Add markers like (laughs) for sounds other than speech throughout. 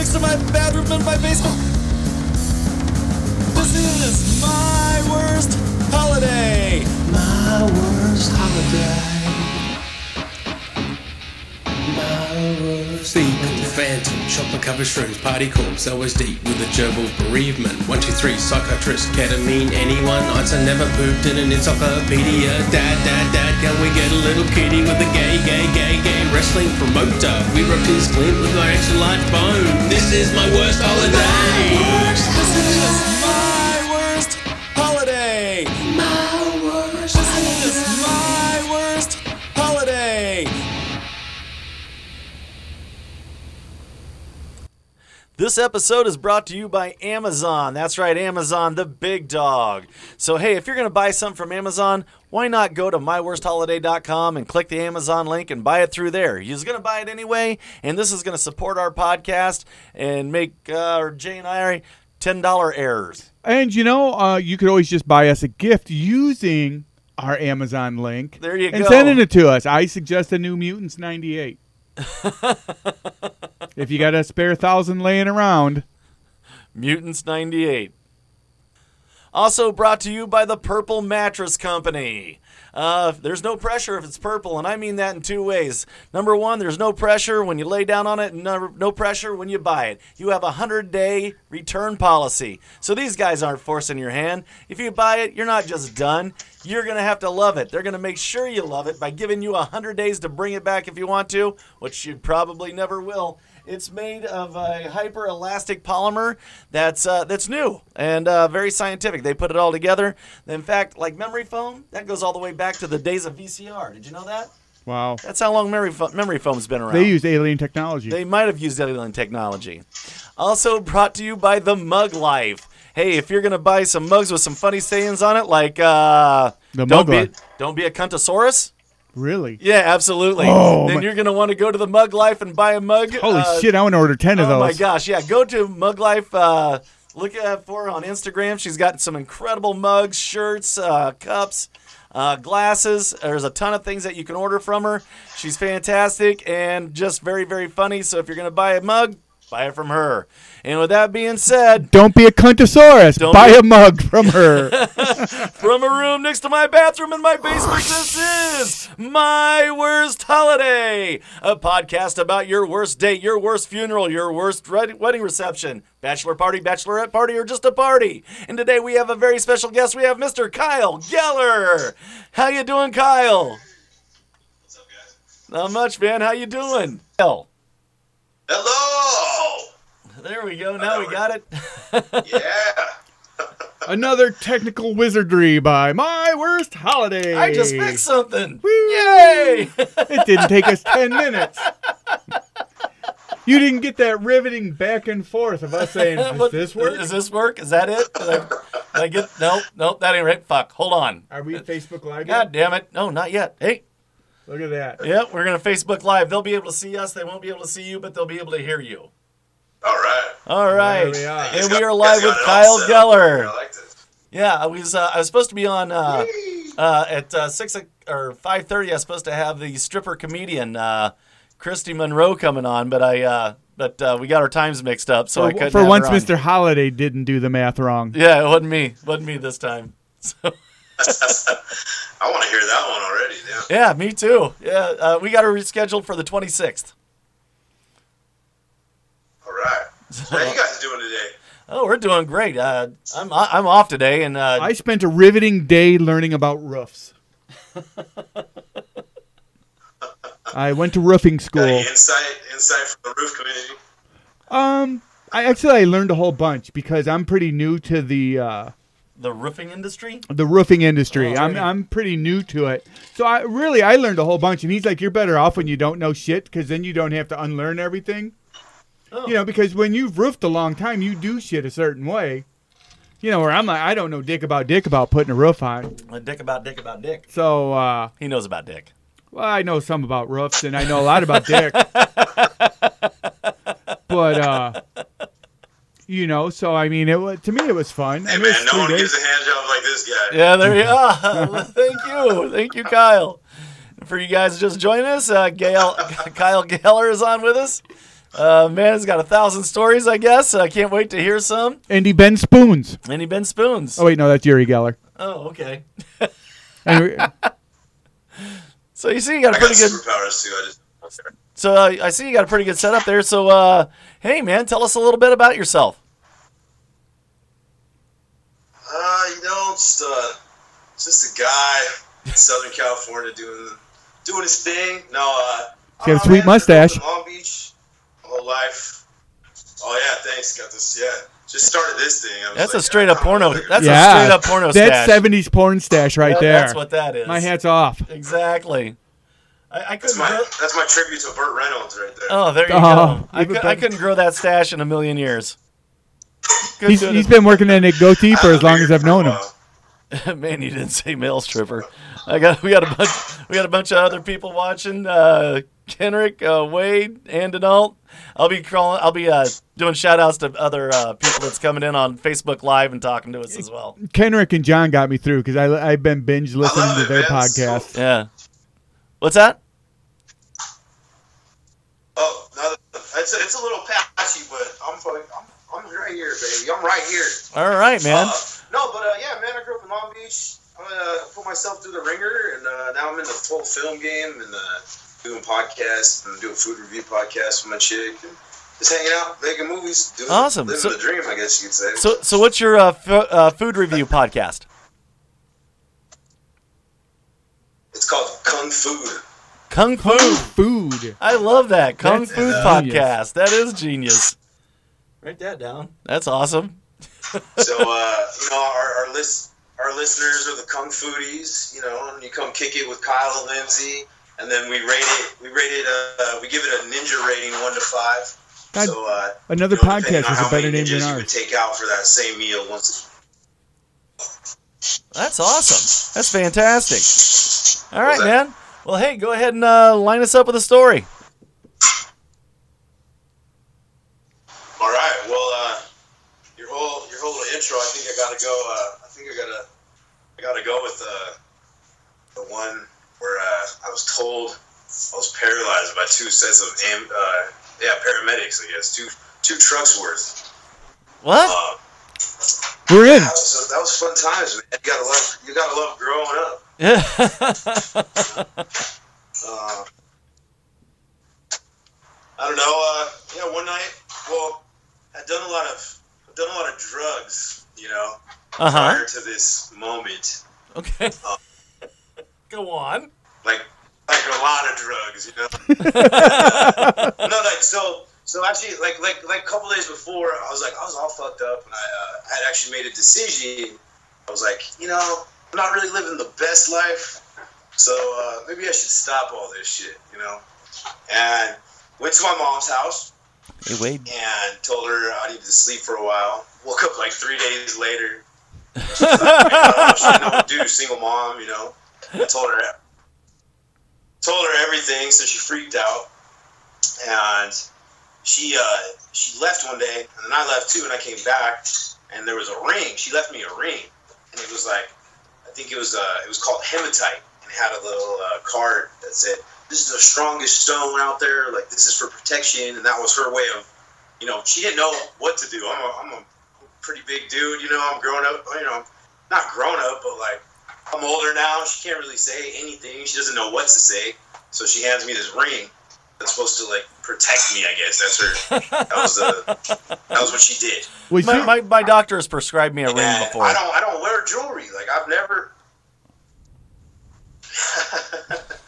next to my bathroom in my basement. This is my worst holiday. My worst holiday. My worst Sequel, Phantom, Chopper cover shrooms, Party Corpse, LSD with a gerbil bereavement. One, two, three, psychiatrist, ketamine, anyone. Answer never pooped in an encyclopedia. Dad, dad, dad, can we get a little kitty with a gay, gay, gay, gay wrestling promoter? We rubbed his glint with my extra large bone. This is my worst holiday. This is my worst holiday. My worst This This episode is brought to you by Amazon. That's right, Amazon, the big dog. So, hey, if you're going to buy something from Amazon, why not go to myworstholiday.com and click the Amazon link and buy it through there? You're going to buy it anyway, and this is going to support our podcast and make uh, Jay and I $10 errors. And you know, uh, you could always just buy us a gift using our Amazon link. There you and go. sending it to us. I suggest a New Mutants 98. If you got a spare thousand laying around, Mutants 98. Also brought to you by the Purple Mattress Company. Uh, there's no pressure if it's purple, and I mean that in two ways. Number one, there's no pressure when you lay down on it, and no, no pressure when you buy it. You have a 100 day return policy. So these guys aren't forcing your hand. If you buy it, you're not just done. You're going to have to love it. They're going to make sure you love it by giving you 100 days to bring it back if you want to, which you probably never will. It's made of a hyper elastic polymer that's uh, that's new and uh, very scientific. They put it all together. In fact, like memory foam, that goes all the way back to the days of VCR. Did you know that? wow. That's how long memory fo- memory foam's been around. They used alien technology. They might have used alien technology. Also brought to you by the Mug Life. Hey, if you're gonna buy some mugs with some funny sayings on it, like uh, The don't Mug be Life. don't be a cuntosaurus. Really? Yeah, absolutely. Oh, then my- you're gonna want to go to the Mug Life and buy a mug. Holy uh, shit, I want to order 10 of those. Oh my gosh, yeah. Go to Mug Life. Uh, look at for her on Instagram. She's got some incredible mugs, shirts, uh, cups, uh, glasses. There's a ton of things that you can order from her. She's fantastic and just very, very funny. So if you're gonna buy a mug, buy it from her. And with that being said, Don't be a cuntosaurus. Don't Buy be- a mug from her. (laughs) from a room next to my bathroom in my basement, this is My Worst Holiday, a podcast about your worst date, your worst funeral, your worst wed- wedding reception, bachelor party, bachelorette party, or just a party. And today we have a very special guest. We have Mr. Kyle Geller. How you doing, Kyle? What's up, guys? Not much, man. How you doing? Kyle. Hello! There we go. Now we got it. (laughs) Yeah! (laughs) Another technical wizardry by My Worst Holiday. I just fixed something. Woo! Yay! (laughs) It didn't take us 10 minutes. You didn't get that riveting back and forth of us saying, does What- this work? Does this work? Is that it? Did I, did I get? Nope, nope, that ain't right. Fuck. Hold on. Are we Facebook Live God yet? damn it. No, not yet. Hey, Look at that. Yep, we're going to Facebook Live. They'll be able to see us. They won't be able to see you, but they'll be able to hear you. All right. All right. we are. And You we guys are live with guys got it Kyle set up. Geller. I like this. Yeah, I was uh, I was supposed to be on uh, uh, at uh, 6 o- or 5:30 I was supposed to have the stripper comedian uh, Christy Monroe coming on, but I uh, but uh, we got our times mixed up, so I couldn't for have once, her on. Mr. Holiday didn't do the math wrong. Yeah, it wasn't me. wasn't me this time. (laughs) So (laughs) I want to hear that one already. Damn. Yeah, me too. Yeah, uh, we got her rescheduled for the 26th. All right. (laughs) How you guys doing today? Oh, we're doing great. Uh, I'm I'm off today, and uh, I spent a riveting day learning about roofs. (laughs) I went to roofing Got school. any insight, insight from the roof community? Um, I actually I learned a whole bunch because I'm pretty new to the uh, the roofing industry. the roofing industry. Oh, I'm right. I'm pretty new to it. So I really I learned a whole bunch. And he's like, you're better off when you don't know shit because then you don't have to unlearn everything. Oh. You know, because when you've roofed a long time, you do shit a certain way. You know, where I'm like, I don't know dick about dick about putting a roof on. A dick about dick about dick. So uh, He knows about dick. well, I know some about roofs and I know a lot about dick. (laughs) but uh, you know, so I mean, it was to me it was fun. I Hey it man, was no three one days. gives a hand job like this guy. Yeah, there you are. (laughs) (laughs) Thank you. Thank you, Kyle. For you guys just joining us, uh, Gail, Kyle Geller is on with us. Uh, man, he's got a thousand stories, I guess. I can't wait to hear some. Andy Ben Spoons. And he Ben Spoons. Oh wait, no, that's Uri Geller. Oh, okay. (laughs) (laughs) So you see, you got a I got pretty good. superpowers too. I just So uh, I see you got a pretty good setup there. So, uh, hey, man, tell us a little bit about yourself. Uh, you know, just uh, just a guy in Southern California doing doing his thing. No, uh, He's got a sweet man, mustache. grew up in Long Beach, my whole life. Oh yeah, thanks. Got this. Yeah, just started this thing. I was That's a straight up porno. whether- That's a straight up porno That's stash. '70s porn stash right That- there. That's what that is. My hat's off. Exactly. I, I That's couldn't. my Grow, that's my tribute to Burt Reynolds right there. oh, there you Oh, go. I, even cou- I couldn't grow that stash in a million years. Good, He's, he's been working at Nick Goatee for as long as I've known him. (laughs) Man, you didn't say male stripper. I got we got a bunch we got a bunch of other people watching. Uh, Kenrick, uh, Wade, and Denalt. I'll be crawling. I'll be uh, doing shout outs to other uh, people that's coming in on Facebook Live and talking to us as well. Kenrick and John got me through because I I've been binge listening to their man. podcast. Yeah. What's that? Oh, no, it's a, it's a little patchy, but I'm fucking, I'm I'm right here, baby. I'm right here. All right, man. Uh, no, but uh, yeah, man, I grew up in Long Beach. I uh, put myself through the ringer, and uh, now I'm in the full film game and uh, doing podcasts and doing food review podcasts with my chick, and just hanging out, making movies, doing Awesome. living So- the dream, I guess you could say. So, so what's your uh, f- uh, food review podcast? it's called Kung Food. Kung Fu. Food. I love that Kung That's Fu genius. podcast. That is genius. Write that down. That's awesome. So uh, you know, our, our list, our listeners are the Kung Foodies. You know, and you come kick it with Kyle and Lindsay, and then we rate it. We rate it. Uh, we give it a ninja rating, one to five. God, so uh, another you know, podcast is a better many name than ours. take out for that same meal once. That's awesome. That's fantastic. All right, What's man. Well, hey, go ahead and uh, line us up with a story. All right. Well, uh, your whole your whole little intro. I think I gotta go. Uh, I think I gotta I gotta go with uh, the one where uh, I was told I was paralyzed by two sets of am- uh, yeah paramedics. I guess two two trucks worth. What? Uh, We're in. that was that was fun times. Man. You gotta love you gotta love growing up. (laughs) Uh, I don't know. Uh, yeah, one night. Well, I'd done a lot of done a lot of drugs. You know, uh huh. prior to this moment. Okay. (laughs) Go on. Like like a lot of drugs. You know. (laughs) no, like so. So actually, like like like a couple days before, I was like I was all fucked up, and I uh, I had actually made a decision. I was like, you know, I'm not really living the best life, so uh, maybe I should stop all this shit, you know. And went to my mom's house Hey, Wade. and told her I needed to sleep for a while. Woke up like three days later. (laughs) She's like, didn't know do, single mom, you know. I told her told her everything, so she freaked out. And she uh, she left one day, and then I left too, and I came back, and there was a ring. She left me a ring, and it was like, I think it was uh, it was called hematite, and it had a little uh, card that said, "This is the strongest stone out there. Like this is for protection," and that was her way of, you know, she didn't know what to do. I'm a, I'm a pretty big dude, you know. I'm grown up, you know, not grown up, but like I'm older now. She can't really say anything. She doesn't know what to say, so she hands me this ring that's supposed to like protect me. I guess that's her. That was the that was what she did. Was My, my, my doctor has prescribed me a ring before. I don't I don't wear jewelry. Like I've never. (laughs) (laughs)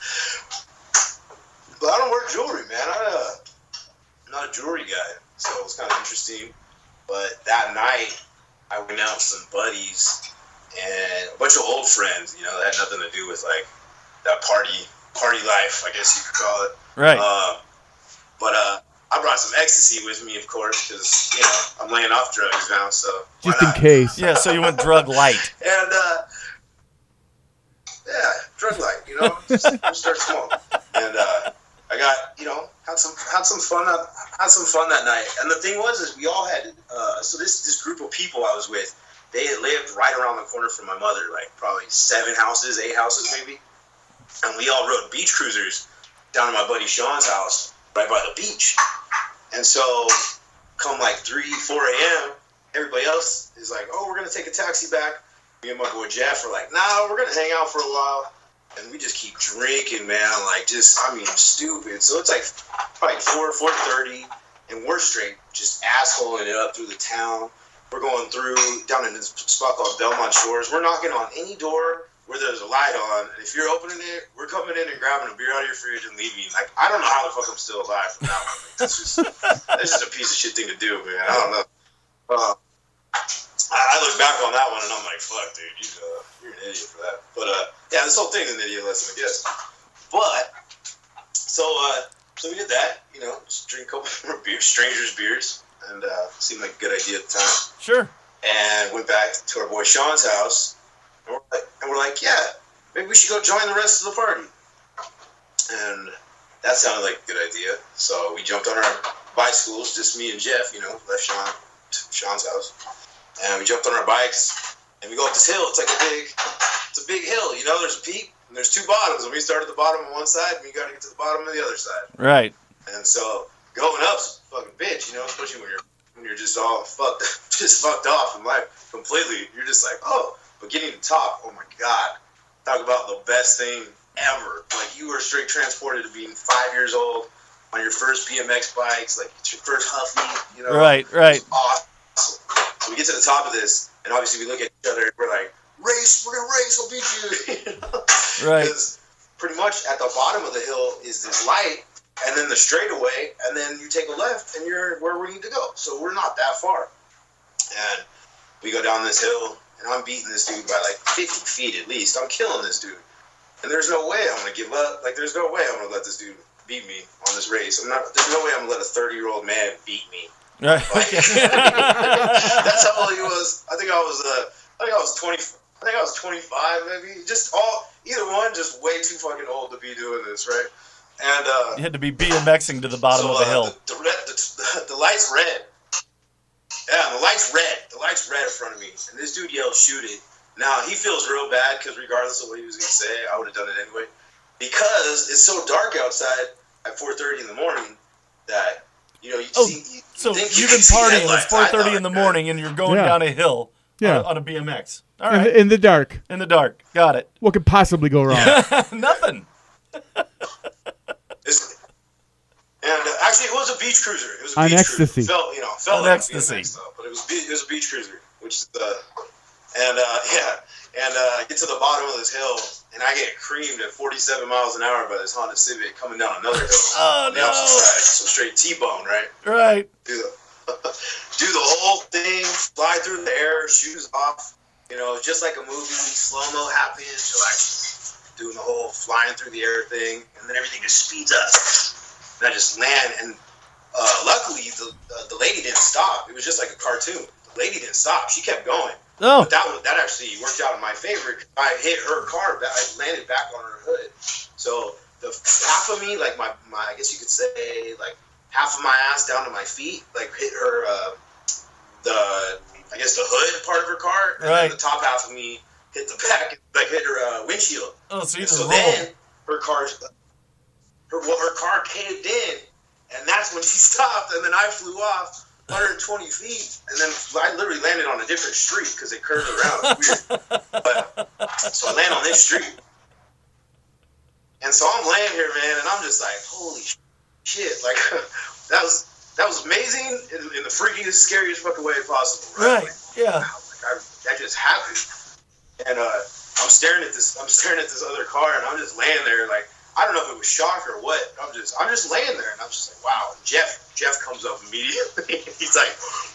but I don't wear jewelry, man. I, uh, I'm not a jewelry guy, so it was kind of interesting. But that night, I went out with some buddies and a bunch of old friends. You know, that had nothing to do with like that party party life, I guess you could call it. right. Uh, but uh, I brought some ecstasy with me, of course, because you know I'm laying off drugs now. So just in not? case. yeah, so you went drug light. (laughs) And uh, yeah, drug light, you know, just, just start small. And uh, I got, you know, had some had some fun that had some fun that night. And the thing was, is we all had uh, so this this group of people I was with, they lived right around the corner from my mother, like probably seven houses, eight houses maybe. And we all rode beach cruisers down to my buddy Sean's house, right by the beach. And so, come like 3, 4 a.m., everybody else is like, oh, we're to take a taxi back. Me and my boy Jeff are like, nah, we're to hang out for a while. And we just keep drinking, man. Like, just, I mean, stupid. So it's like, like 4, 4.30, and we're straight just assholing it up through the town. We're going through, down in this spot called Belmont Shores. We're knocking on any door where there's a light on. And if you're opening it, we're coming in and grabbing a beer out of your fridge and leaving. Like, I don't know how the fuck I'm still alive from that one. Like, that's just a piece of shit thing to do, man. I don't know. Uh, I look back on that one and I'm like, fuck, dude, you, uh, you're an idiot for that. But uh, yeah, this whole thing's an idiot lesson, I guess. But so uh, so we did that, you know, just drink a couple (laughs) more beers, strangers' beers, and uh, seemed like a good idea at the time. Sure. And went back to our boy Sean's house, and we're like, and we're like yeah, maybe we should go join the rest of the party. And that sounded like a good idea. So we jumped on our bicycles, just me and Jeff, you know, left Sean Sean's house, and we jumped on our bikes and we go up this hill. It's like a big, it's a big hill. You know, there's a peak and there's two bottoms, and we start at the bottom on one side, and we got to get to the bottom of the other side. Right. And so going up's a fucking bitch, you know, especially when you're when you're just all fucked, (laughs) just fucked off in life completely. You're just like, oh, but getting to the top, oh my god, talk about the best thing ever. Like you were straight transported to being five years old on your first BMX bikes, like it's your first Huffy, you know. Right. Right. Awesome. So we get to the top of this, and obviously we look at each other. We're like, race, we're gonna race. I'll beat you. (laughs) you know? Right. Because pretty much at the bottom of the hill is this light, and then the straightaway, and then you take a left, and you're where we need to go. So we're not that far. And we go down this hill, and I'm beating this dude by like 50 feet at least. I'm killing this dude. And there's no way I'm gonna give up. Like there's no way I'm gonna let this dude beat me on this race. I'm not. There's no way I'm gonna let a 30 year old man beat me. Right. Like, that's how old he was. I think I was. Uh, I think I was 20. I think I was 25, maybe. Just all either one, just way too fucking old to be doing this, right? And uh, You had to be BMXing to the bottom so, of the uh, hill. The, the, the, (laughs) the light's red. Yeah, the light's red. The light's red in front of me, and this dude yells, "Shoot it!" Now he feels real bad because regardless of what he was gonna say, I would have done it anyway. Because it's so dark outside at 4:30 in the morning that you know you Oh, see. You, So think you you've been partying. headlights. It's 4:30 in the thought, morning, and you're going Yeah. down a hill. Yeah. On, on a BMX. All In, the, in the dark. In the dark. Got it. What could possibly go wrong? (laughs) Nothing. It's, and uh, actually, it was a beach cruiser. It was a On beach ecstasy. Cruiser. Felt, you know, felt On like ecstasy. BMX, though, but it was be- it was a beach cruiser, which is the and uh, (laughs) yeah, and uh, get to the bottom of this hill, and I get creamed at 47 miles an hour by this Honda Civic coming down another hill (laughs) Oh, on the no. opposite side, so straight T-bone, right? Right. Do the (laughs) do the whole thing, fly through the air, shoes off, you know, just like a movie, slow mo happens. You're like doing the whole flying through the air thing, and then everything just speeds up. And I just land, and uh, luckily the uh, the lady didn't stop. It was just like a cartoon. The lady didn't stop. She kept going. Oh. But that that actually worked out in my favor. I hit her car. but I landed back on her hood. So the half of me, like my, my I guess you could say, like half of my ass down to my feet, like hit her. Uh, the I guess the hood part of her car, and Right. then the top half of me hit the back, like hit her uh, windshield. Oh, so you just so rolled. then her car, her well, her car caved in, and that's when she (laughs) stopped. And then I flew off 120 feet, and then I literally landed on a different street because it curved around. It. But so I land on this street, and so I'm laying here, man, and I'm just like, holy shit! Like (laughs) that was that was amazing in, in the freakiest, scariest fucking way possible. Right? Right. Yeah. wow, like I, that just happened. And uh, I'm staring at this. I'm staring at this other car, and I'm just laying there, like I don't know if it was shock or what. I'm just, I'm just laying there, and I'm just like, wow. And Jeff, Jeff comes up immediately. (laughs) He's like,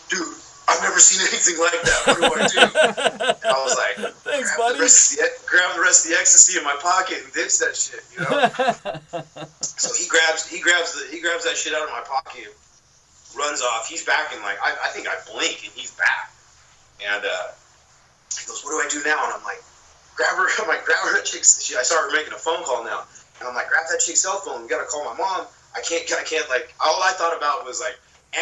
dude, I've never seen anything like that. What do I do? And I was like, (laughs) Thanks, grab buddy. The rest of the, grab the rest of the ecstasy in my pocket and ditch that shit, you know. (laughs) So he grabs he grabs the he grabs that shit out of my pocket, runs off. He's back in like I, I think I blink and he's back. And uh, he goes, "What do I do now?" And I'm like, "Grab her." I'm like, "Grab her chick's." She, I saw her making a phone call now, and I'm like, "Grab that chick's cell phone. We gotta call my mom. I can't. I can't like. All I thought about was like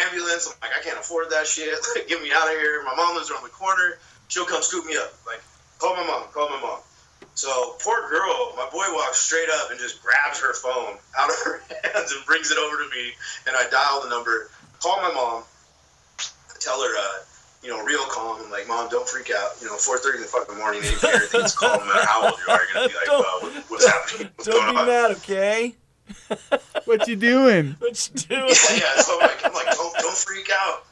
ambulance. I'm like, I can't afford that shit. (laughs) Like, get me out of here. My mom lives around the corner. She'll come scoop me up. Like, call my mom. Call my mom. So poor girl, my boy walks straight up and just grabs her phone out of her (laughs) hands and brings it over to me, and I dial the number call my mom, tell her, uh, you know, real calm. I'm like, Mom, don't freak out. You know, 4:30 in the fucking morning, any parent calm, no matter how old you are, you're gonna be like, (laughs) Don't- uh, what, what's happening? What's Don't going be on? mad, okay? (laughs) What you doing? (laughs) What you doing? Yeah, yeah. So I'm like, I'm like, don't, don't freak out.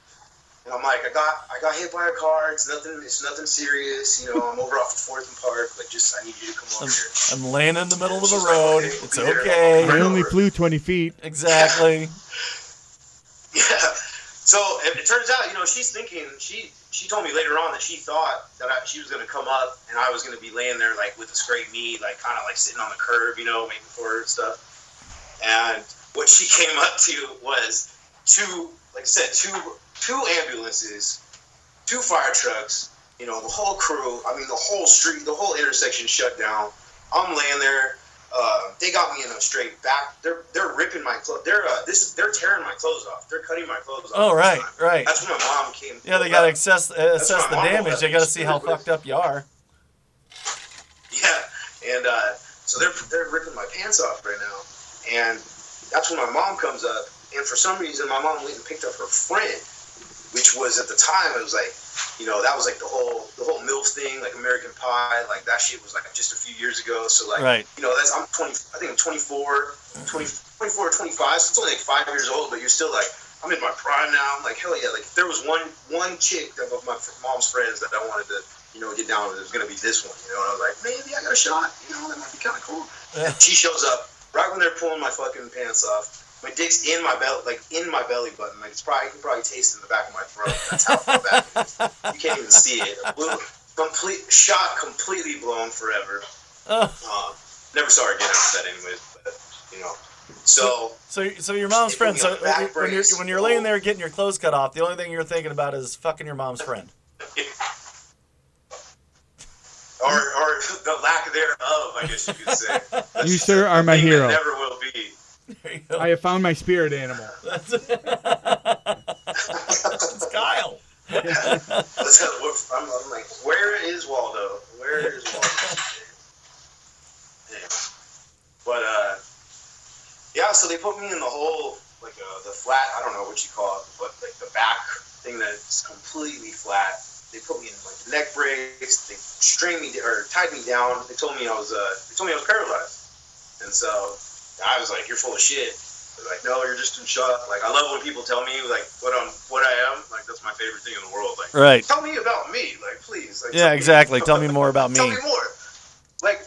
And I'm like, I got, I got hit by a car. It's nothing, it's nothing serious. You know, I'm over off of Fourth and Park. but just, I need you to come I'm, over here. I'm laying in the middle of the She's like, road. okay, It's we'll be there. okay. I only over. flew 20 feet. Exactly. Yeah. So it, it turns out, you know, she's thinking. She she told me later on that she thought that I, she was gonna come up and I was gonna be laying there like with the scraped meat, like kind of like sitting on the curb, you know, waiting for her and stuff. And what she (laughs) came up to was two, like I said, two two ambulances, two fire trucks. You know, the whole crew. I mean, the whole street, the whole intersection shut down. I'm laying there. Uh, they got me in a straight back. They're they're ripping my clothes. They're uh, this they're tearing my clothes off. They're cutting my clothes off. Oh, right, right. That's when my mom came. Yeah, they gotta assess uh, assess the damage. They gotta see how fucked up you are. (laughs) Yeah, and uh, so they're they're ripping my pants off right now, and that's when my mom comes up. And for some reason, my mom went and picked up her friend, which was at the time it was like, you know, that was like the whole the whole MILF thing, like American Pie, like that shit was like just a few years ago. So like, Right. you know, that's I'm 20, I think I'm 24, 20, 24 or 25, so it's only like five years old, but you're still like, I'm in my prime now. I'm like, hell yeah, like if there was one one chick of my mom's friends that I wanted to, you know, get down with, it was gonna be this one, you know. And I was like, maybe I got a shot, you know, that might be kind of cool. Yeah. She shows up right when they're pulling my fucking pants off. My dick's in my belly, like in my belly button. Like it's probably, you can probably taste it in the back of my throat. That's how far back it is. You can't even see it. Blew, complete shot, completely blown forever. Oh. Uh, never saw her again after that, anyways. But you know, so So, so your mom's friend. So on the back when you're when you're laying there getting your clothes cut off, the only thing you're thinking about is fucking your mom's friend. or or the lack thereof, I guess you could say. (laughs) That's You, just sir, are my hero. Never will be. There you go. I have found my spirit animal. (laughs) That's, it's Kyle. Let's go. we're- I'm, I'm like, where is Waldo? Where is Waldo? Anyway. But uh, yeah. So they put me in the whole like uh, the flat. I don't know what you call it, but like the back thing that's completely flat. They put me in like the neck brace. They strained me or tied me down. They told me I was uh, they told me I was paralyzed, and so I was like, "You're full of shit." They're like, "No, you're just in shock." Like I love when people tell me like what I'm what I am. Like that's my favorite thing in the world. Like Right. tell me about me, like please. Like, Yeah, tell me- exactly. Tell me more about (laughs) me. Tell me more. Like,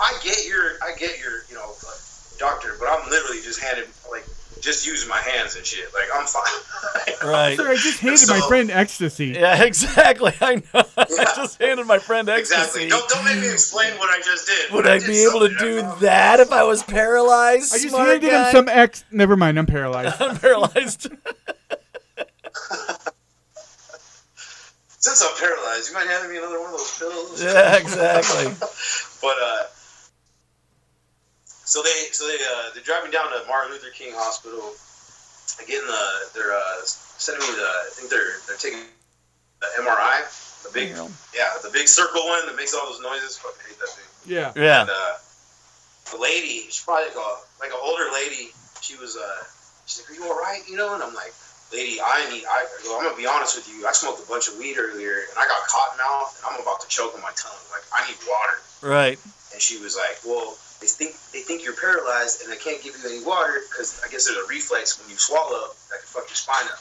I get your, I get your, you know, uh, doctor, but I'm literally just handed, like, just using my hands and shit. Like, I'm fine. (laughs) Right. Sir, I just handed my friend ecstasy. Yeah, (laughs) exactly. I know. (laughs) I just handed my friend exactly. ecstasy. Don't, don't make me explain what I just did. Would but I be able to do that if I was paralyzed? I just smart handed guy? him some ex. Never mind, I'm paralyzed. I'm paralyzed. Since I'm paralyzed, you might hand me another one of those pills. yeah, exactly. But uh, so they so they uh, they drive me down to Martin Luther King Hospital. I get in the they're uh, sending me the I think they're they're taking the MRI, the big yeah the big circle one that makes all those noises. Fucking hate that thing. Yeah. Yeah. And uh, the lady, she's probably like a like an older lady. She was uh, she's like, "Are you all right?" You know, and I'm like, "Lady, I need. I, I go, I'm gonna be honest with you. I smoked a bunch of weed earlier, and I got cotton mouth, and I'm about to choke on my tongue. Like, I need water." Right. And she was like, "Well, they think they think you're paralyzed, and they can't give you any water because I guess there's a reflex when you swallow that can fuck your spine up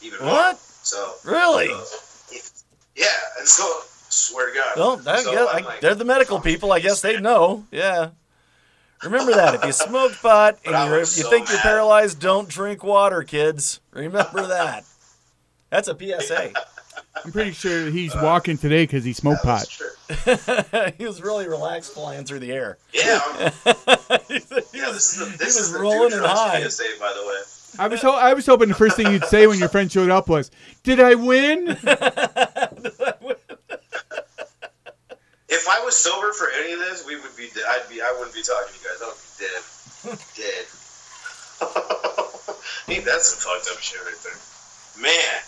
even more." What? So Really? uh, if, yeah, (laughs) and so swear to God. Well, that, So yeah, I'm like, they're the medical people. I guess they know. Yeah. Remember that. If you (laughs) smoke pot and you so think you're paralyzed, don't drink water, kids. Remember that. That's a PSA. (laughs) I'm pretty sure he's walking today because he smoked pot. true. (laughs) he was really relaxed flying through the air. Yeah, (laughs) he yeah. This is the he this was is the rolling Dude and Trust high. PSA, by the way. I was ho- I was hoping the first thing you'd say when your friend showed up was, "Did I win?" (laughs) If I was sober for any of this, we would be. de- I'd be. I wouldn't be talking to you guys. I would be dead. dead. Ain't that some fucked up shit right there, man?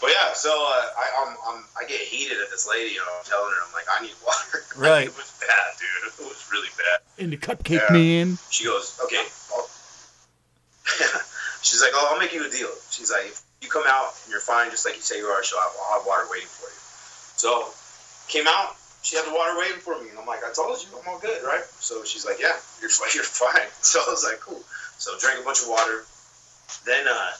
But yeah, so uh, I I'm, I'm I get heated at this lady, and I'm telling her I'm like I need water. Right. (laughs) it was bad, dude. It was really bad. In the cupcake Yeah. man. She goes, okay. (laughs) She's like, oh, I'll make you a deal. She's like, if you come out and you're fine, just like you say you are, she'll have, I'll have water waiting for you. So came out. She had the water waiting for me, and I'm like, I told you, I'm all good, right? So she's like, yeah, you're fi- (laughs) you're fine. So I was like, cool. So drank a bunch of water. Then uh,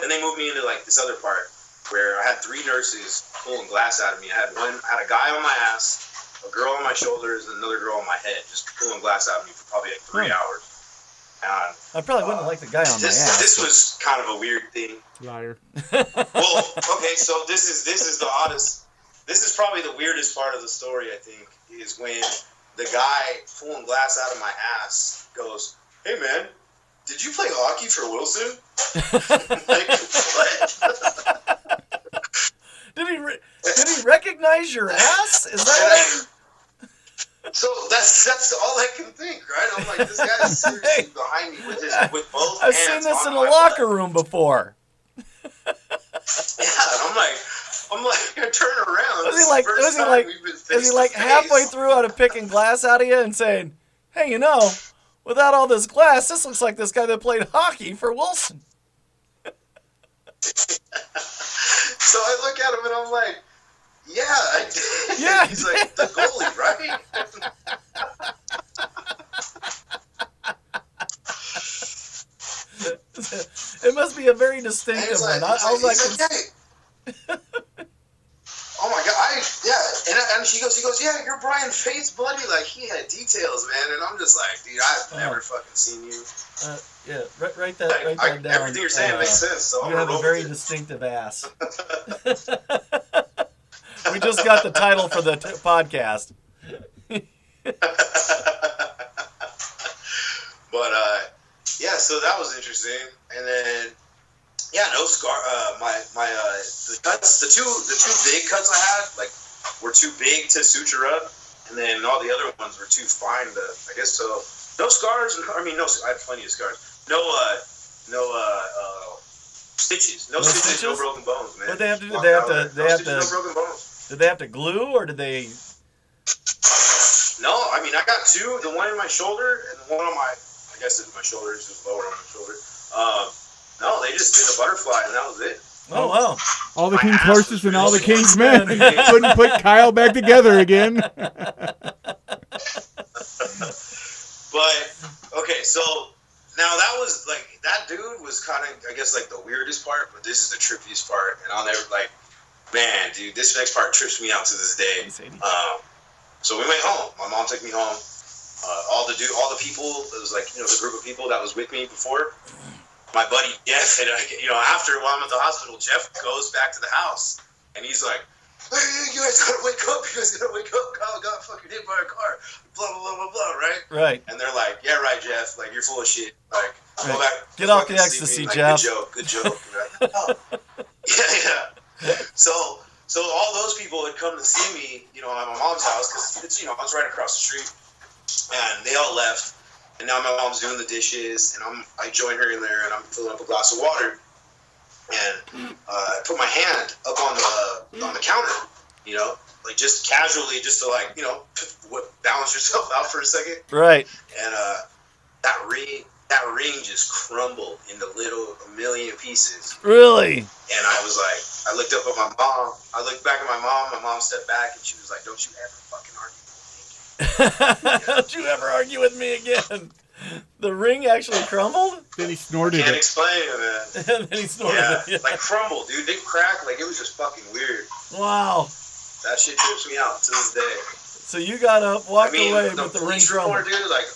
then they moved me into like this other part where I had three nurses pulling glass out of me. I had one, I had a guy on my ass, a girl on my shoulders, and another girl on my head, just pulling glass out of me for probably like three Hmm. hours. And I probably wouldn't like the guy on my ass. this was kind of a weird thing. Liar. (laughs) Well, okay, so this is this is the oddest. This is probably the weirdest part of the story. I think is when the guy pulling glass out of my ass goes, "Hey man, did you play hockey for Wilson?" (laughs) (laughs) like what? Did he re- did he recognize your ass? Is that what I'm... So that's that's all I can think, right? I'm like, this guy's seriously (laughs) behind me with his with both I've seen this in a locker butt. room before. Yeah, I'm like, I'm like, (laughs) I turn around. Was this he like- is he like- Is he like halfway through out of picking glass out of you and saying, "Hey, you know, without all this glass, this looks like this guy that played hockey for Wilson." (laughs) So I look at him and I'm like, yeah, I did. (laughs) Yeah, He's like, the goalie, right? It must be a very distinctive like, one. I, I was like, like, hey. oh my god, I yeah, and, and she goes, he goes, yeah, you're Brian Faith's buddy. Like he had details, man, and I'm just like, dude, I've Oh. never fucking seen you. uh, yeah, write, write that, write I, that down. everything you're saying Uh, makes sense. So I'm You have a very distinctive ass. (laughs) (laughs) we just got the title for the t- podcast. (laughs) But uh, yeah, so that was interesting. And then yeah, no scar. Uh, my my uh, the cuts, the two the two big cuts I had like were too big to suture up, and then all the other ones were too fine to I guess so. No scars. I mean, no. I have plenty of scars. No uh, no uh, uh stitches. No, No stitches, No broken bones, man. What they have to do- they have to- they no have stitches, to- No broken bones. Did they have to glue or did they? No, I mean I got two. The one in my shoulder and the one on my, I guess it's my shoulder. It's just lower on my shoulder. Um, no, they just did a butterfly and that was it. Oh wow! All the My king's horses and all the king's men (laughs) couldn't put Kyle back together again. (laughs) But okay, so now that was like that dude was kind of I guess like the weirdest part, but this is the trippiest part, and I'll never like, man, dude, this next part trips me out to this day. Um, so we went home. My mom took me home. Uh, all the dude, all the people, it was like you know the group of people that was with me before. My buddy Jeff, and I, you know after while I'm at the hospital, Jeff goes back to the house, and he's like, "Hey, you guys gotta wake up! You guys gotta wake up! Kyle got fucking hit by a car!" Blah blah blah blah blah. Right? Right. And they're like, "Yeah, right, Jeff. Like you're full of shit. Like go back. Get off the ecstasy, Like, Jeff." Good joke. Good joke." Right? Oh. (laughs) yeah, yeah. So, so all those people had come to see me, you know, at my mom's house because it's you know it's right across the street, and they all left. And now my mom's doing the dishes, and I'm I join her in there, and I'm filling up a glass of water, and uh, I put my hand up on the on the counter, you know, like just casually, just to like you know, balance yourself (laughs) out for a second Right. and uh, that ring that ring just crumbled into little a million pieces. Really? And I was like, I looked up at my mom. I looked back at my mom. My mom stepped back and she was like, "Don't you ever fucking argue." With me again. (laughs) Don't you ever argue with me again? The ring actually crumbled, then he snorted Can't it. explain it, man. and (laughs) then he snorted Yeah, it. like crumbled, dude. They cracked like it was just fucking weird. Wow. That shit trips me out to this day. So you got up, walked I mean, away, the but the ring crumbled. dude, like.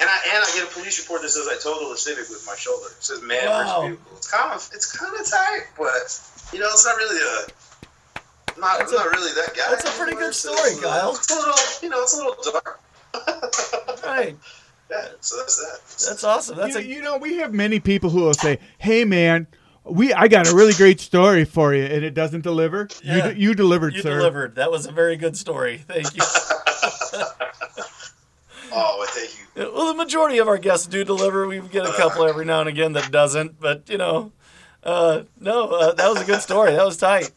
And I and I get a police report that says I totaled a Civic with my shoulder. It says man Wow. versus vehicle. It's kind of it's kind of tight, but you know it's not really a. Not, That's I'm a- not really that guy. that's a pretty anymore, good so story, it's Kyle. It's a little, you know, it's a little dark. (laughs) Right. Yeah, so that's that. That's awesome. That's you, a you know, we have many people who will say, "Hey, man, we I got a really great story for you," and it doesn't deliver. Yeah. You, d- you delivered, you sir. delivered. That was a very good story. Thank you. (laughs) (laughs) oh, well, thank you. well, the majority of our guests do deliver. We get a couple every now and again that doesn't, but you know, uh, no, uh, that was a good story. That was tight.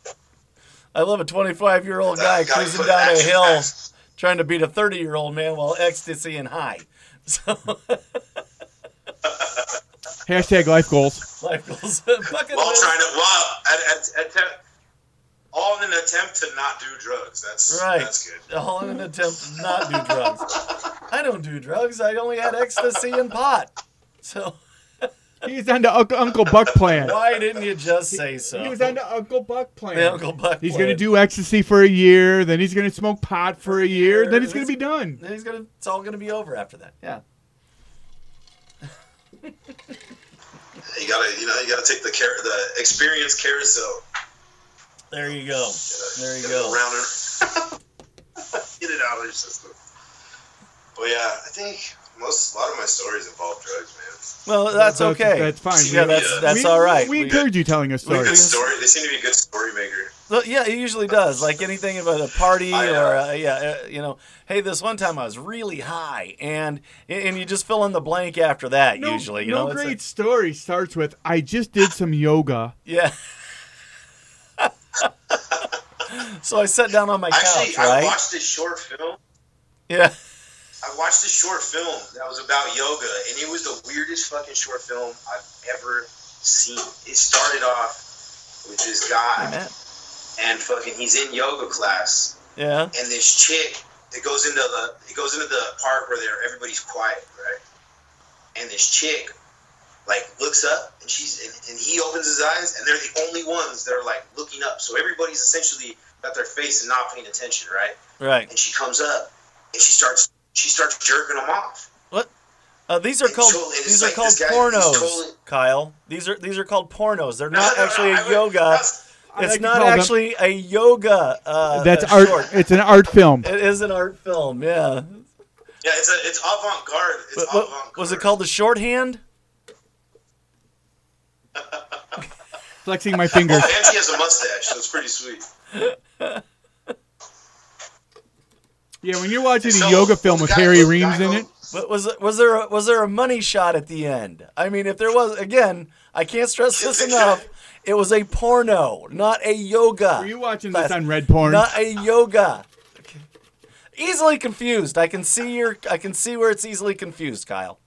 I love a 25 year old guy cruising down a hill fast. trying to beat a 30 year old man while ecstasy and high. (laughs) So (laughs) Hashtag life goals. Life goals. (laughs) Bucket While list. trying to, while at, at, attempt, all in an attempt to not do drugs. That's Right. That's good. All in an attempt to not do drugs. I don't do drugs. I only had ecstasy and pot. So (laughs) He's on the Uncle, Uncle Buck plan. why didn't you just say so? He was on the Uncle Buck plan. The Uncle Buck. He's plan. gonna do ecstasy for a year, then he's gonna smoke pot for a year, then he's gonna be done. Then he's gonna. It's all gonna be over after that. Yeah. (laughs) You gotta, you know, you gotta take the car- the experience carousel. There you go. There you go. Around and (laughs) get it out of your system. But yeah, I think most a lot of my stories involve drugs, man. Well, that's That's- okay. that's fine. Yeah, We- that's that's we, all right. We We- encourage you telling us Good stories. story. They seem to be a good story maker. Well, yeah, it usually does. Like anything about a party I, uh, or uh, yeah, uh, you know, hey, this one time I was really high, and and you just fill in the blank after that. No, usually, you no know, it's a- great story starts with I just did some yoga. yeah. (laughs) so I sat down on my Actually, couch, I right? watched this short film. yeah. I watched this short film that was about yoga, and it was the weirdest fucking short film I've ever seen. It started off with this guy, and fucking he's in yoga class, Yeah. and this chick it goes into the it goes into the part where they're everybody's quiet right and this chick like looks up and she's and, and he opens his eyes and they're the only ones that are like looking up so everybody's essentially got their face and not paying attention right Right. and she comes up and she starts she starts jerking them off What? Uh, these are It's called totally- it's these are like called guy- pornos, totally- Kyle. These are these are called pornos. They're not no, no, actually I a would- yoga. that's- I It's like not call them- actually a yoga. Uh, That's uh, art. short. It's an art film. It is an art film. Yeah. yeah it's a it's avant-garde it's What, what- avant-garde was it called? The shorthand? Flexing my fingers. oh, and she has a mustache so it's pretty sweet (laughs) Yeah, when you're watching a yoga film with guy Harry goes- Reems in it, Wa- Was was there a, was there a money shot at the end? I mean, if there was, again, I can't stress this (laughs) enough. It was a porno, not a yoga. were you watching this on Red Porn? Not a yoga. Easily confused. I can see your. I can see where it's easily confused, Kyle.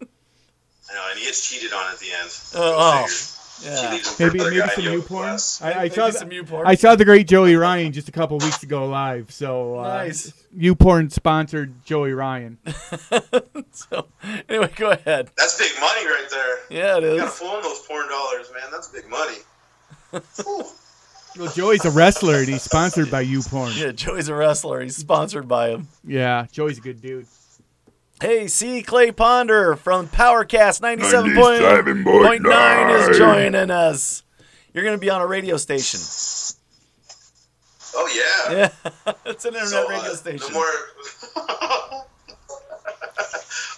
I know and he gets cheated on at the end uh, Oh, oh, figure. She yeah. leaves him for Maybe maybe some yoga new porn. I, I Maybe saw some the, new porn. I saw the great Joey Ryan just a couple weeks ago live. So uh, Nice. YouPorn sponsored Joey Ryan. (laughs) So anyway, go ahead. That's big money right there. Yeah, it You gotta is. fool in those porn dollars, man. That's big money. (laughs) Well, Joey's a wrestler and he's sponsored by YouPorn. Yeah, Joey's a wrestler. He's sponsored by him. Yeah, Joey's a good dude. Hey, C. Clay Ponder from Powercast 97.9 is joining us. You're going to be on a radio station. Oh yeah. Yeah, (laughs) it's an internet So, uh, radio The station. more. (laughs)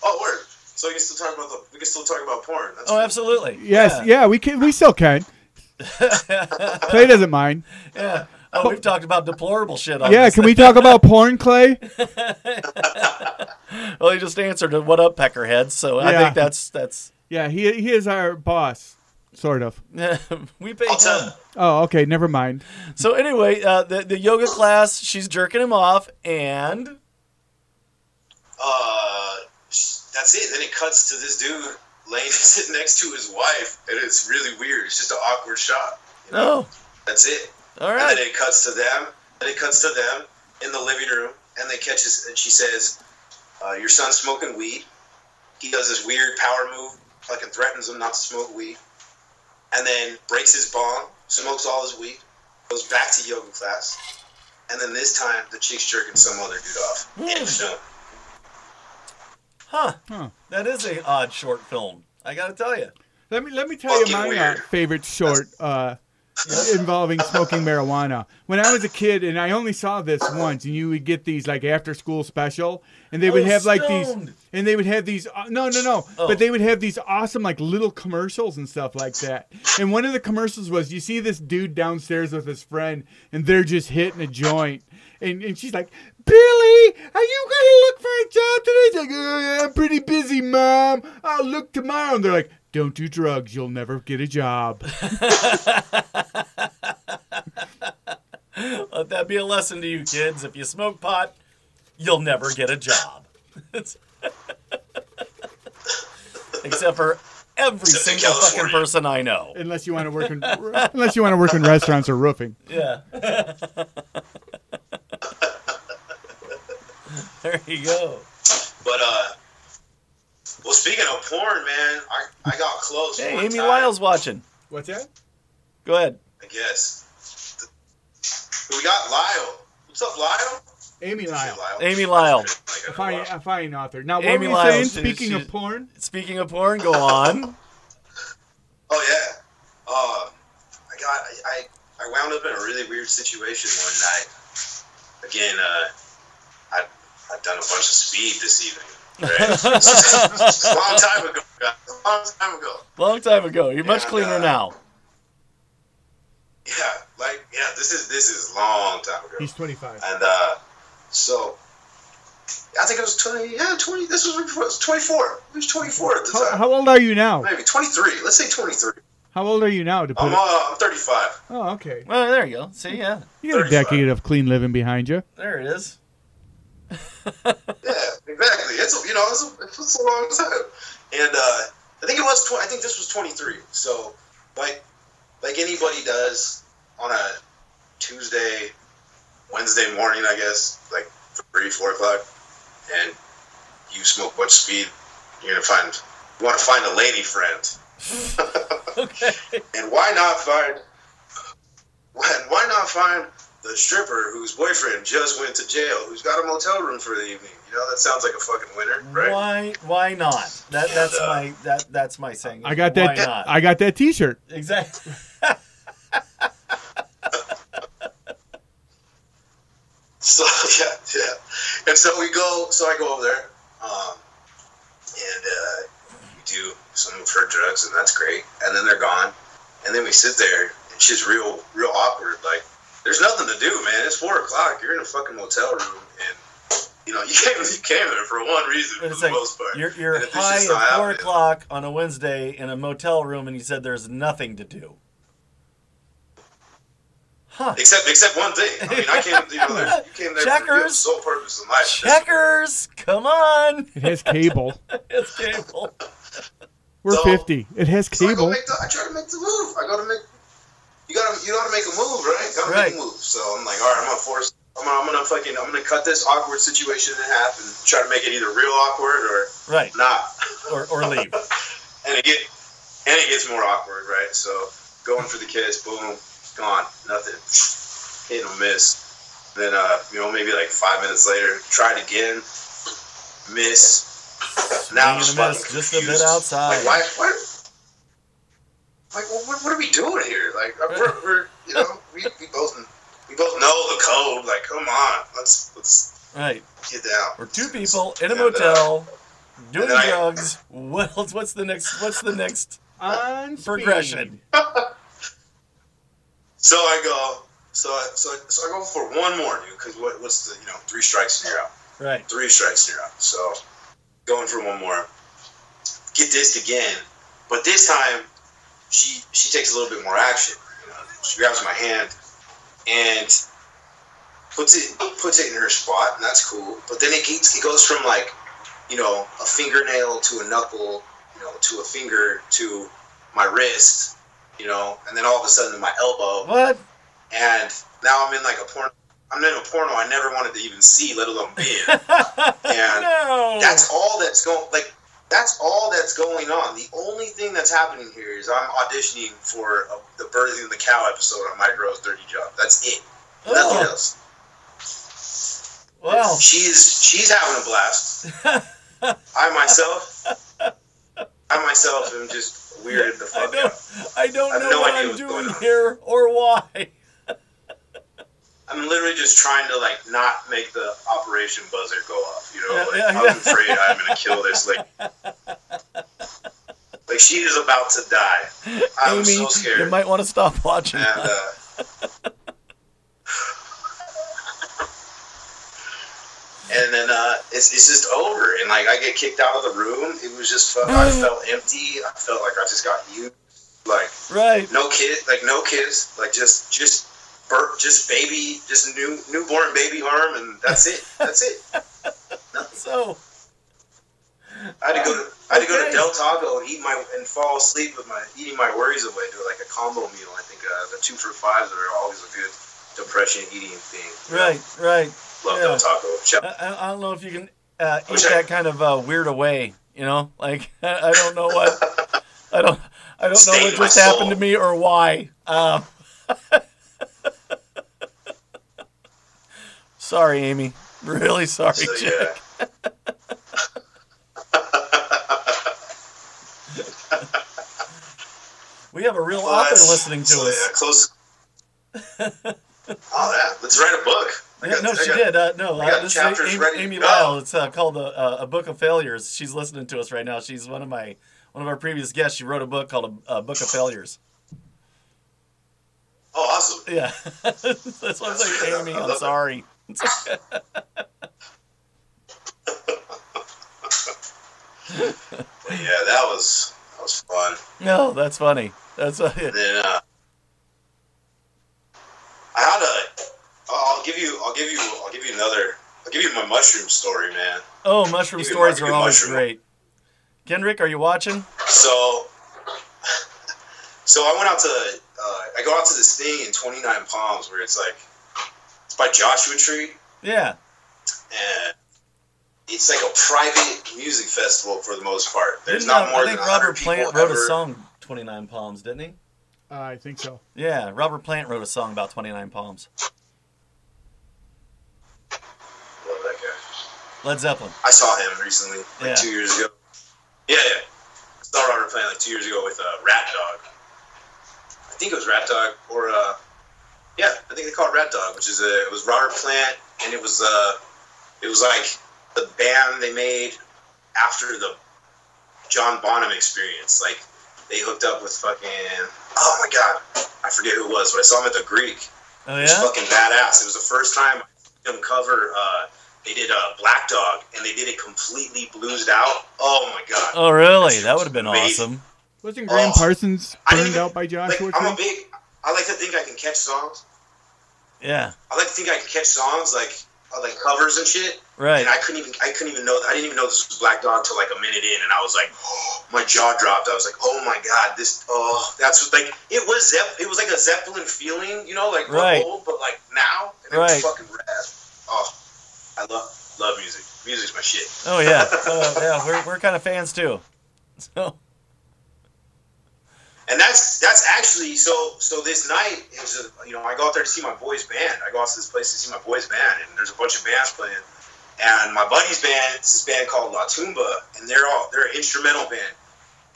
oh, word. So we can still talk about the. We can still talk about porn. That's Oh, cool. absolutely. Yes, yeah, we can. We still can. (laughs) Clay doesn't mind. Yeah. Oh, we've talked about deplorable shit on Yeah, this. can we talk about porn, Clay? (laughs) Well, he just answered a what up, Peckerhead. So I Yeah. think that's that's. Yeah, he he is our boss, sort of. (laughs) we pay I'll him. tell. Oh, okay, never mind. So anyway, uh, the the yoga class, she's jerking him off, and Uh, that's it. Then it cuts to this dude laying (laughs) sitting next to his wife, and it's really weird. It's just an awkward shot. oh, That's it. all And right. then it cuts to them. And it cuts to them in the living room, and they catches and she says, uh, "Your son's smoking weed." He does this weird power move, fucking threatens him not to smoke weed, and then breaks his bong, smokes all his weed, goes back to yoga class, and then this time the chick's jerking some other dude off. End film. Huh. Huh. That is a odd short film. I got to tell you. Let me let me tell you my uh, weird. favorite short uh, involving smoking marijuana. When I was a kid, and I only saw this once, and you would get these like after school special, and they would have like these, and they would have these. Uh, no, no, no. Oh. But they would have these awesome like little commercials and stuff like that. And one of the commercials was you see this dude downstairs with his friend, and they're just hitting a joint. And, and she's like, Billy, are you gonna look for a job today? He's like, "Uh, I'm pretty busy, mom. I'll look tomorrow. And they're like, Don't do drugs. You'll never get a job. (laughs) Let that be a lesson to you kids. If you smoke pot, you'll never get a job. Except for every Except in single fucking person I know. Unless you want to work in unless you want to work in restaurants or roofing. Yeah. (laughs) there you go. But uh, well, speaking of porn, man, I, I got close. Hey, Amy time, Lyle's watching. What's that? Go ahead. I guess. We got Lyle. What's up, Lyle? Amy Lyle, Amy Lyle. a fine, a fine author. Now, what Amy were you Lyle, saying? she- Speaking she- of porn, Speaking of porn, go on. (laughs) Oh yeah. Uh, I got I, I I wound up in a really weird situation one night. Again, uh, I I'd done a bunch of speed this evening. Right? A (laughs) long time ago. long time ago. Long time ago. You're much cleaner uh, now. Yeah, like yeah, this is this is long time ago. he's 25. And uh, so I think it was twenty. Yeah, twenty. This was before- it was twenty four. It was twenty four at the How, time. how old are you now? Maybe twenty three. Let's say twenty three. How old are you now? To put I'm it? uh, I'm thirty five. Oh, okay. Well, there you go. See, yeah. You got a decade of clean living behind you. There it is. (laughs) Yeah, exactly. It's a, you know it's a, it's a long time, and uh, I think it was. Tw- I think this was twenty three. So like like anybody does on a Tuesday, Wednesday morning, I guess, like three, four o'clock, and you smoke a bunch of speed, you're gonna find you want to find a lady friend. (laughs) Okay. And why not find why, why not find the stripper whose boyfriend just went to jail, who's got a motel room for the evening? You know, that sounds like a fucking winner, right? Why? Why not? That that's uh, my that that's my saying. I got Why that. not? I got that T-shirt. exactly. (laughs) So (laughs) yeah, yeah. And so we go. So I go over there, um, and uh, we do some of her drugs, and that's great. And then they're gone, and then we sit there, and she's real, real awkward. Like there's nothing to do, man. It's four o'clock. You're in a fucking motel room, and you know (laughs) you came, you came there for one reason for the like most part. you're you're And if it's high at four o'clock on a Wednesday in a motel room, and you said there's nothing to do. Huh? Except, except one thing. I mean, I came, you know, (laughs) there, you came there for the Checkers. sole purpose in life. Checkers, come on! It has cable. (laughs) It's cable. We're So- 50. It has So I go cable. Oh, make the, I try to make the move. I go to make. You gotta, you gotta make a move, right? Gotta Right. make a move. So I'm like, all right, I'm gonna force. I'm gonna, I'm gonna fucking, I'm gonna cut this awkward situation in half and try to make it either real awkward or Right, not. or or leave. (laughs) and it get, and it gets more awkward, right? So going for the kiss, boom, gone, nothing, hit and miss. Then, uh, you know, maybe like five minutes later, tried again, miss. Now I'm Swing and just, miss, just a bit outside. Like, why, why, like, well, what, what are we doing here? Like, uh, we're, we're you know, we, we both we both know the code. Like, come on, let's let's Right, get down. we're two people in a And, uh, motel doing and then I- drugs. (laughs) What else? What's the next? What's the next On speed. progression? (laughs) So I go, so I, so so I go for one more, dude. Because what, what's the you know three strikes and you're out. Right. Three strikes and you're out. So going for one more. Get this again, but this time she she takes a little bit more action. You know, she grabs my hand and puts it puts it in her spot, and that's cool. But then it gets, it goes from like you know a fingernail to a knuckle, you know, to a finger to my wrist, you know, and then all of a sudden my elbow What? and now I'm in like a porn. I'm in a porno I never wanted to even see, let alone be in. (laughs) And no. that's all that's going. Like that's all that's going on. The only thing that's happening here is I'm auditioning for a, the birthing the cow episode on My Girl's Dirty Job. That's it. Oh. Nothing Oh, else. well, She's she's having a blast. (laughs) I myself, I myself am just weirded the I fuck don't. out. I don't I know no what I'm doing here or why. I'm literally just trying to like not make the operation buzzer go off. You know, like, I'm afraid I'm gonna kill this lady. (laughs) Like she is about to die. I'm Amy, so scared. you might want to stop watching. and uh, (laughs) and then uh, it's, it's just over and like i get kicked out of the room it was just i felt empty i felt like i just got used like Right. no kid like no kids like just just birth just baby just new newborn baby arm and that's it that's it (laughs) So i had to go to I had to go to Del Taco and eat my and fall asleep with my eating my worries away. Do like a combo meal. I think uh, the two for fives are always a good depression eating thing. you know? Right, right. Love Yeah. Del Taco. Shout- I, I don't know if you can uh, eat that kind of uh, weird away. You know, like I, (laughs) I don't know what I don't I don't know what just happened to me or why. Um, (laughs) sorry, Amy. Really sorry, So, Jack. yeah. (laughs) We have a real Well, author listening to so, us. Yeah, close. oh yeah, let's write a book. Got- no, she got- did. Uh, no, I got uh, this is Amy, Amy. Lyle. It's uh, called a, uh, a Book of Failures. She's listening to us right now. She's one of my one of our previous guests. She wrote a book called a, a Book of Failures. Oh, awesome. Yeah, (laughs) that's what I'm saying, Amy. I'm sorry. Yeah, that was that was fun. No, that's funny. That's uh, And then uh, I had a. I'll give you. I'll give you. I'll give you another. I'll give you my mushroom story, man. oh, mushroom Give stories my- are always mushroom. great. Kendrick, are you watching? So, (laughs) so I went out to. Uh, I go out to this thing in Twenty Nine Palms where it's like, it's by Joshua Tree, Yeah. and it's like a private music festival for the most part. There's Didn't, not uh, more I than think 100 Robert people Plant wrote ever. a song, Twenty Nine Palms, didn't he? Uh, I think so. Yeah, Robert Plant wrote a song about Twenty Nine Palms. Love that guy. Led Zeppelin. I saw him recently, like Yeah. two years ago. Yeah, yeah. I saw Robert playing like two years ago with uh, Rat Dog. I think it was Rat Dog, or uh, yeah, I think they call it Rat Dog, which is a it was Robert Plant, and it was uh, it was like the band they made after the John Bonham experience. Like they hooked up with fucking oh my god, I forget who it was, but I saw him at the Greek. Oh It was yeah. fucking badass. It was the first time I them cover. Uh, they did uh, Black Dog, and they did it completely bluesed out. Oh my god! Oh really? That would have been Amazing. awesome. Wasn't Gram Oh. Parsons burned even- out by Like, Joshua I'm a Tree? big. I like to think I can catch songs. Yeah. I like to think I can catch songs like uh, like covers and shit. Right. And I couldn't even. I couldn't even know. I didn't even know this was Black Dog till like a minute in, and I was like, (gasps) my jaw dropped. I was like, oh my god, this. Oh, that's what like it was. Zepp. It was like a Zeppelin feeling, you know, like Right. old, but like now, and it Right. was fucking rad. Oh, I love love music. Music's my shit. Oh yeah. (laughs) Uh, yeah. We're we're kind of fans too. (laughs) So. And that's that's actually so so this night it was a, you know I go out there to see my boys band. I go out to this place to see my boys band, and there's a bunch of bands playing. And my buddy's band, it's this band called La Tumba, and they're all they're an instrumental band,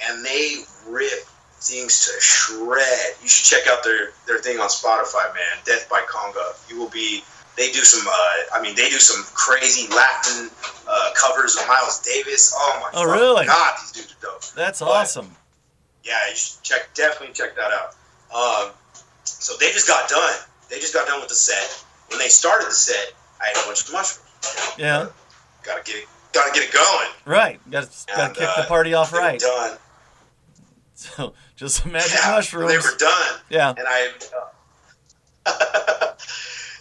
and they rip things to shred. You should check out their their thing on Spotify, man. Death by Conga. You will be. They do some. Uh, I mean, they do some crazy Latin uh, covers of Miles Davis. Oh my. Oh, really? God, these dudes are dope That's But- awesome. yeah, you should check definitely check that out. Um, so they just got done. They just got done with the set. When they started the set, I had a bunch of mushrooms. you know? Yeah. Gotta get it. Gotta get it going. Right. Got to And, kick uh, the party off right. done. (laughs) So just imagine Yeah, mushrooms. They were done, Yeah. and I. Uh, (laughs)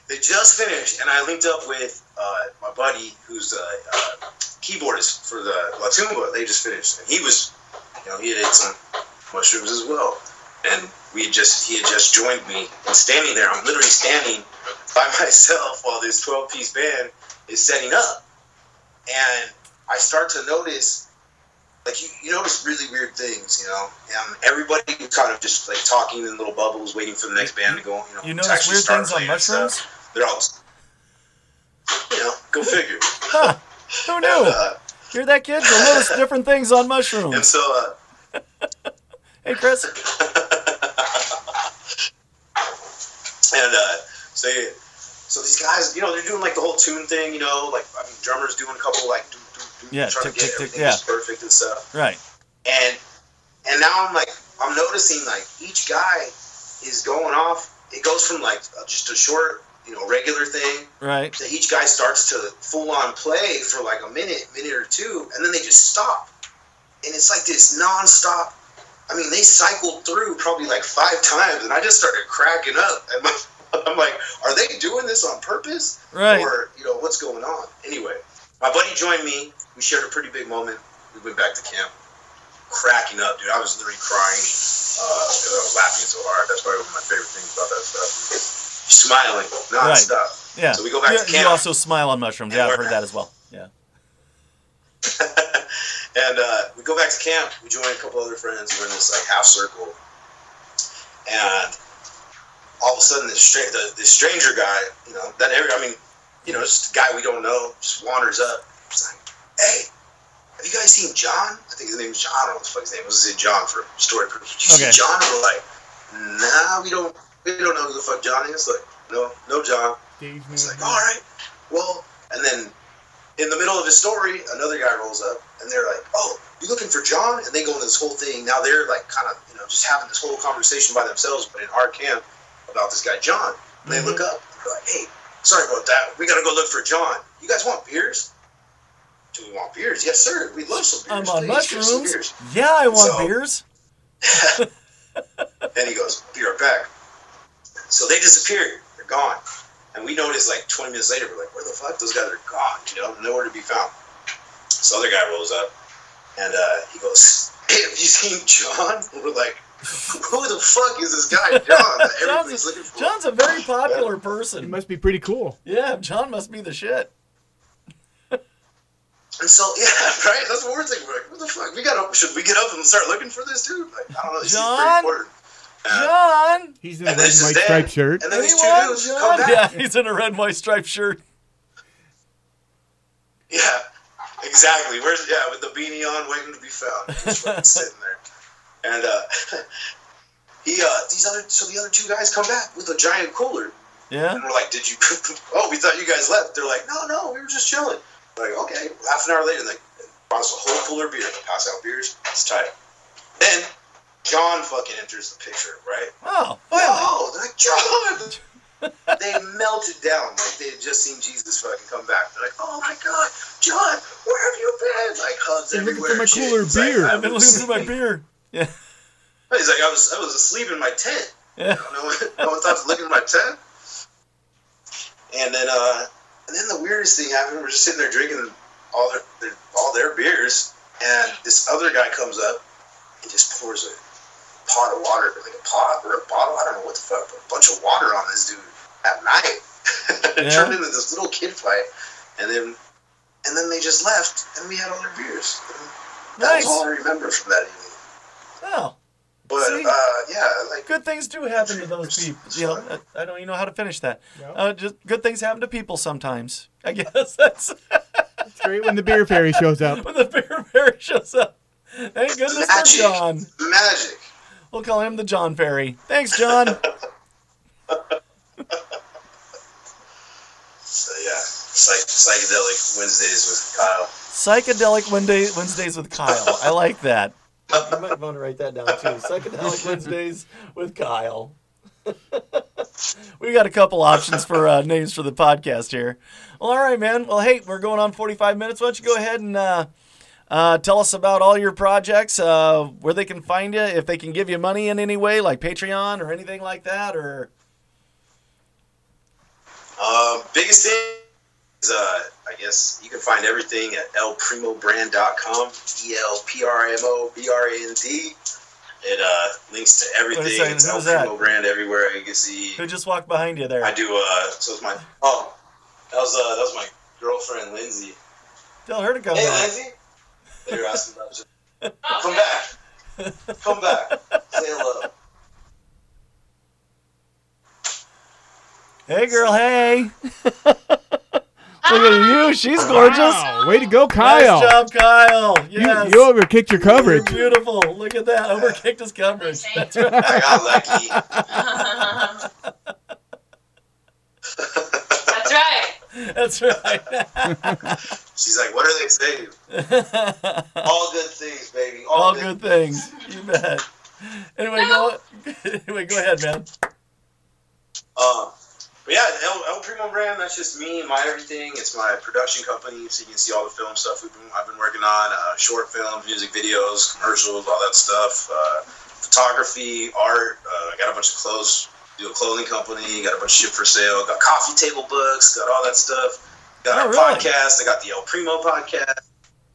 they just finished, and I linked up with uh, my buddy, who's a uh, keyboardist for the La Tumba. They just finished, and he was, you know, he had ate some mushrooms as well. And we had just, he had just joined me, and standing there, I'm literally standing by (laughs) myself while this 12 piece band is setting up, and I start to notice. Like you, you notice really weird things, you know. And everybody kind of just like talking in little bubbles, waiting for the next band to go. You know, You notice weird things on mushrooms. stuff. They're all, you know, go figure. Huh. Who And, knew? You're that, kid. You'll notice different things on mushrooms. and so, uh, (laughs) Hey, Chris. (laughs) and uh, so, you- so these guys, you know, they're doing like the whole tune thing, you know, like I mean, drummers doing a couple like, doo, doo, doo, Yeah, trying tick, to get tick, tick, everything yeah. just perfect and stuff. Right. And and now I'm like, I'm noticing like each guy is going off. It goes from like uh, just a short, you know, regular thing Right. that each guy starts to full on play for like a minute, minute or two, and then they just stop. And it's like this nonstop. I mean, they cycled through probably like five times, and I just started cracking up. And my, (laughs) I'm like, are they doing this on purpose? Right. Or, you know, what's going on? Anyway, my buddy joined me. We shared a pretty big moment. we went back to camp, cracking up, dude. I was literally crying uh, because I was laughing so hard. That's probably one of my favorite things about that stuff. Smiling nonstop. Yeah. So we go back you, to you camp. also smile on mushrooms. Yeah, I've heard that as well. Yeah. (laughs) and uh, we go back to camp. We join a couple other friends. We're in this like half circle, and all of a sudden, this, stra- the, this stranger guy, you know, that every, I mean, you know, just a guy we don't know, just wanders up. He's like, "Hey, have you guys seen John? I think his name was John. I don't know what the fuck his name was. Say John for story purposes. Did you Okay. see John? And we're like, Nah, we don't. We don't know who the fuck John is. Like, no, no John. It's like, all right, well, and then in the middle of his story, another guy rolls up, and they're like, oh, you looking for John? And they go into this whole thing. Now they're like, kind of, you know, just having this whole conversation by themselves, but in our camp about this guy John. And they mm-hmm. look up, and they're like, hey, sorry about that. We gotta go look for John. You guys want beers? Do we want beers? Yes, sir. We'd love some I'm beers. on Please, give us some mushrooms. Yeah, I want So- beers. (laughs) And he goes, be right back. So they disappeared. They're gone. And we noticed like 20 minutes later, we're like, where the fuck? Those guys are gone, you know, nowhere to be found. So other guy rolls up and uh, he goes, hey, (laughs) have you seen John? And (laughs) we're like, who the fuck is this guy, John? that (laughs) everybody's John's, looking for. John's a very popular He person. He must be pretty cool. Yeah, John must be the shit. And so, yeah, right? That's what we're thinking. We're like, what the fuck? We gotta, should we get up and start looking for this dude? Like, I don't know. This seems pretty John? Important. Uh, John! He's in a red and white striped shirt. And then these two Anyone? dudes come John? back. Yeah, he's in a red and white striped shirt. Yeah, exactly. Where's yeah with the beanie on, waiting to be found, just fucking (laughs) sitting there. And uh, (laughs) he uh, these other so the other two guys come back with a giant cooler, Yeah? and we're like, "Did you? (laughs) oh, we thought you guys left." They're like, "No, no, we were just chilling." We're like, okay. Half an hour later, they brought us a whole cooler of beer. They pass out beers. It's tight. Then John fucking enters the picture, right? Oh. Oh, they're like John. they melted down like they had just seen Jesus fucking come back. They're like, "Oh my God, John, where have you been?" Like hugs Been looking everywhere. for my shit. cooler He's like, beer. I I've been was looking for my beer. Yeah. He's like, I was, I was asleep in my tent. Yeah. No one, (laughs) no one thought to look in my tent. And then, uh, and then the weirdest thing happened. We're just sitting there drinking all their, their all their beers, and this other guy comes up and just pours a pot of water, like a pot or a bottle. I don't know what the fuck, but a bunch of water on this dude at night. (laughs) it Yeah. turned into this little kid fight, and then, and then they just left, and we had all their beers. And that Nice. was all I remember from that evening. Oh, But See? uh, yeah, like good things do happen to those people. You know, I I don't even know how to finish that. Yeah. Uh, just good things happen to people sometimes. I (laughs) guess that's It's great when the beer fairy shows up. when the beer fairy shows up. Thank goodness for Magic. John. magic. We'll call him the John Ferry. Thanks, John. (laughs) So yeah, psych- psychedelic Wednesdays with Kyle. Psychedelic Wednesday, Wednesdays with Kyle. I like that. (laughs) You might want to write that down too. Psychedelic Wednesdays with Kyle. (laughs) We've got a couple options for uh, names for the podcast here. Well, all right, man. Well, hey, we're going on 45 minutes. Why don't you go ahead and uh, uh, tell us about all your projects, uh, where they can find you, if they can give you money in any way, like Patreon or anything like that, or Uh, biggest thing is, uh, I guess you can find everything at elprimobrand.com. E L P R M O B R A N D. It uh, links to everything. It's El? Primo Brand everywhere. You can see. who just walked behind you there? I do. Uh, so it's my. Oh, that was uh, that was my girlfriend Lindsay. Tell her to come Hey, back. Lindsay. They were asking about you. Come back. Come back. Say hello. Hey, girl. Hey. (laughs) Look at you. She's gorgeous. Wow, way to go, Kyle. Nice job, Kyle. You, Yes. you overkicked your coverage. You're beautiful. Look at that. Overkicked his coverage. That's right. I got lucky. (laughs) (laughs) (laughs) That's right. She's like, what are they saying? (laughs) All good things, baby. All, All good. good things. You bet. Anyway, go. (laughs) Anyway, go ahead, man. Uh, but yeah, El, El Primo brand. That's just me and my everything. It's my production company, so you can see all the film stuff we've been I've been working on. Uh, short films, music videos, commercials, all that stuff. Uh, photography, art. Uh, I got a bunch of clothes. Do a clothing company. Got a bunch of shit for sale. Got coffee table books. Got all that stuff. Got Oh, our really? podcast. I got the El Primo podcast.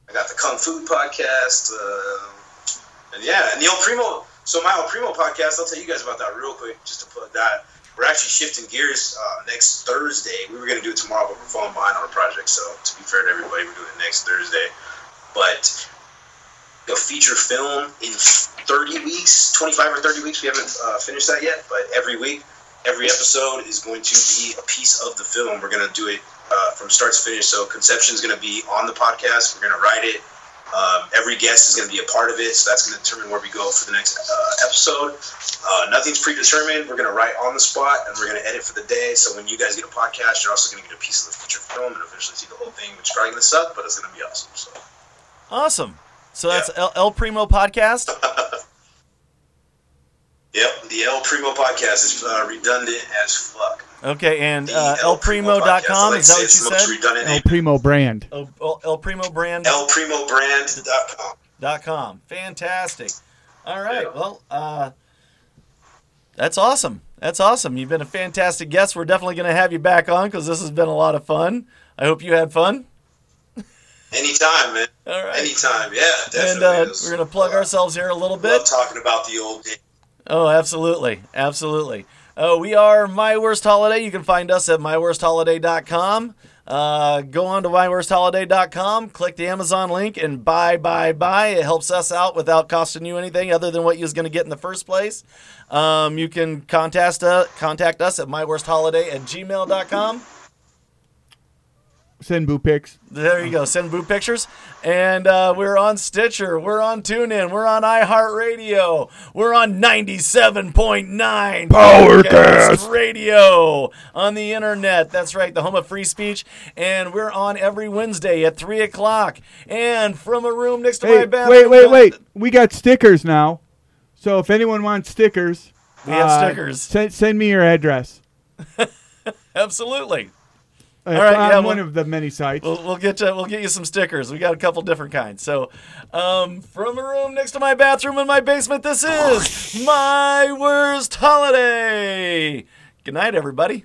I got the Kung Fu podcast. Uh, and yeah, and the El Primo. So my El Primo podcast, I'll tell you guys about that real quick, just to put that. We're actually shifting gears uh, next Thursday. We were going to do it tomorrow, but we're falling behind on a project. So to be fair to everybody, we're doing it next Thursday. But a feature film in 30 weeks, 25 or 30 weeks. We haven't uh, finished that yet, but every week, every episode is going to be a piece of the film. We're going to do it uh, from start to finish. So conception is going to be on the podcast. We're going to write it. Um, every guest is going to be a part of it, so that's going to determine where we go for the next uh, episode. Uh, nothing's predetermined. We're going to write on the spot, and we're going to edit for the day. So when you guys get a podcast, you're also going to get a piece of the feature film and eventually see the whole thing, which is probably going to suck, but it's going to be awesome. So. Awesome. So that's Yeah. El, El Primo podcast. (laughs) Yep, the El Primo podcast is uh, redundant as fuck. Okay, and The uh, El elprimo.com. like Is that what you said? redundant El. Primo brand. El, El, El Primo brand. elprimobrand.com. dot com. Fantastic. All right. Yeah. Well, uh, that's awesome. That's awesome. You've been a fantastic guest. We're definitely going to have you back on because this has been a lot of fun. I hope you had fun. Anytime, man. All right. Anytime. Yeah, definitely. And uh, we're going to plug uh, ourselves here a little bit. talking about the old days. Oh, absolutely. Absolutely. Uh, we are My Worst Holiday. You can find us at myworstholiday.com. Uh, go on to myworstholiday.com, click the Amazon link, and buy, buy, buy. It helps us out without costing you anything other than what you was going to get in the first place. Um, you can contact, uh, contact us at myworstholiday at gmail.com. Send boo pics. There you go. Send boo pictures. And uh, we're on Stitcher. We're on TuneIn. We're on iHeartRadio. We're on 97.9 Powercast. Radio on the internet. That's right, the home of free speech. And we're on every Wednesday at 3 o'clock. And from a room next to my Hey, bathroom. wait, wait, wait. We got stickers now. So if anyone wants stickers, We have uh, stickers. Send, send me your address. (laughs) Absolutely. Uh, right, on yeah, one well- of the many sites. We'll, we'll get you. We'll get you some stickers. We got a couple different kinds. So, um, from a room next to my bathroom in my basement, this is my worst holiday. Good night, everybody.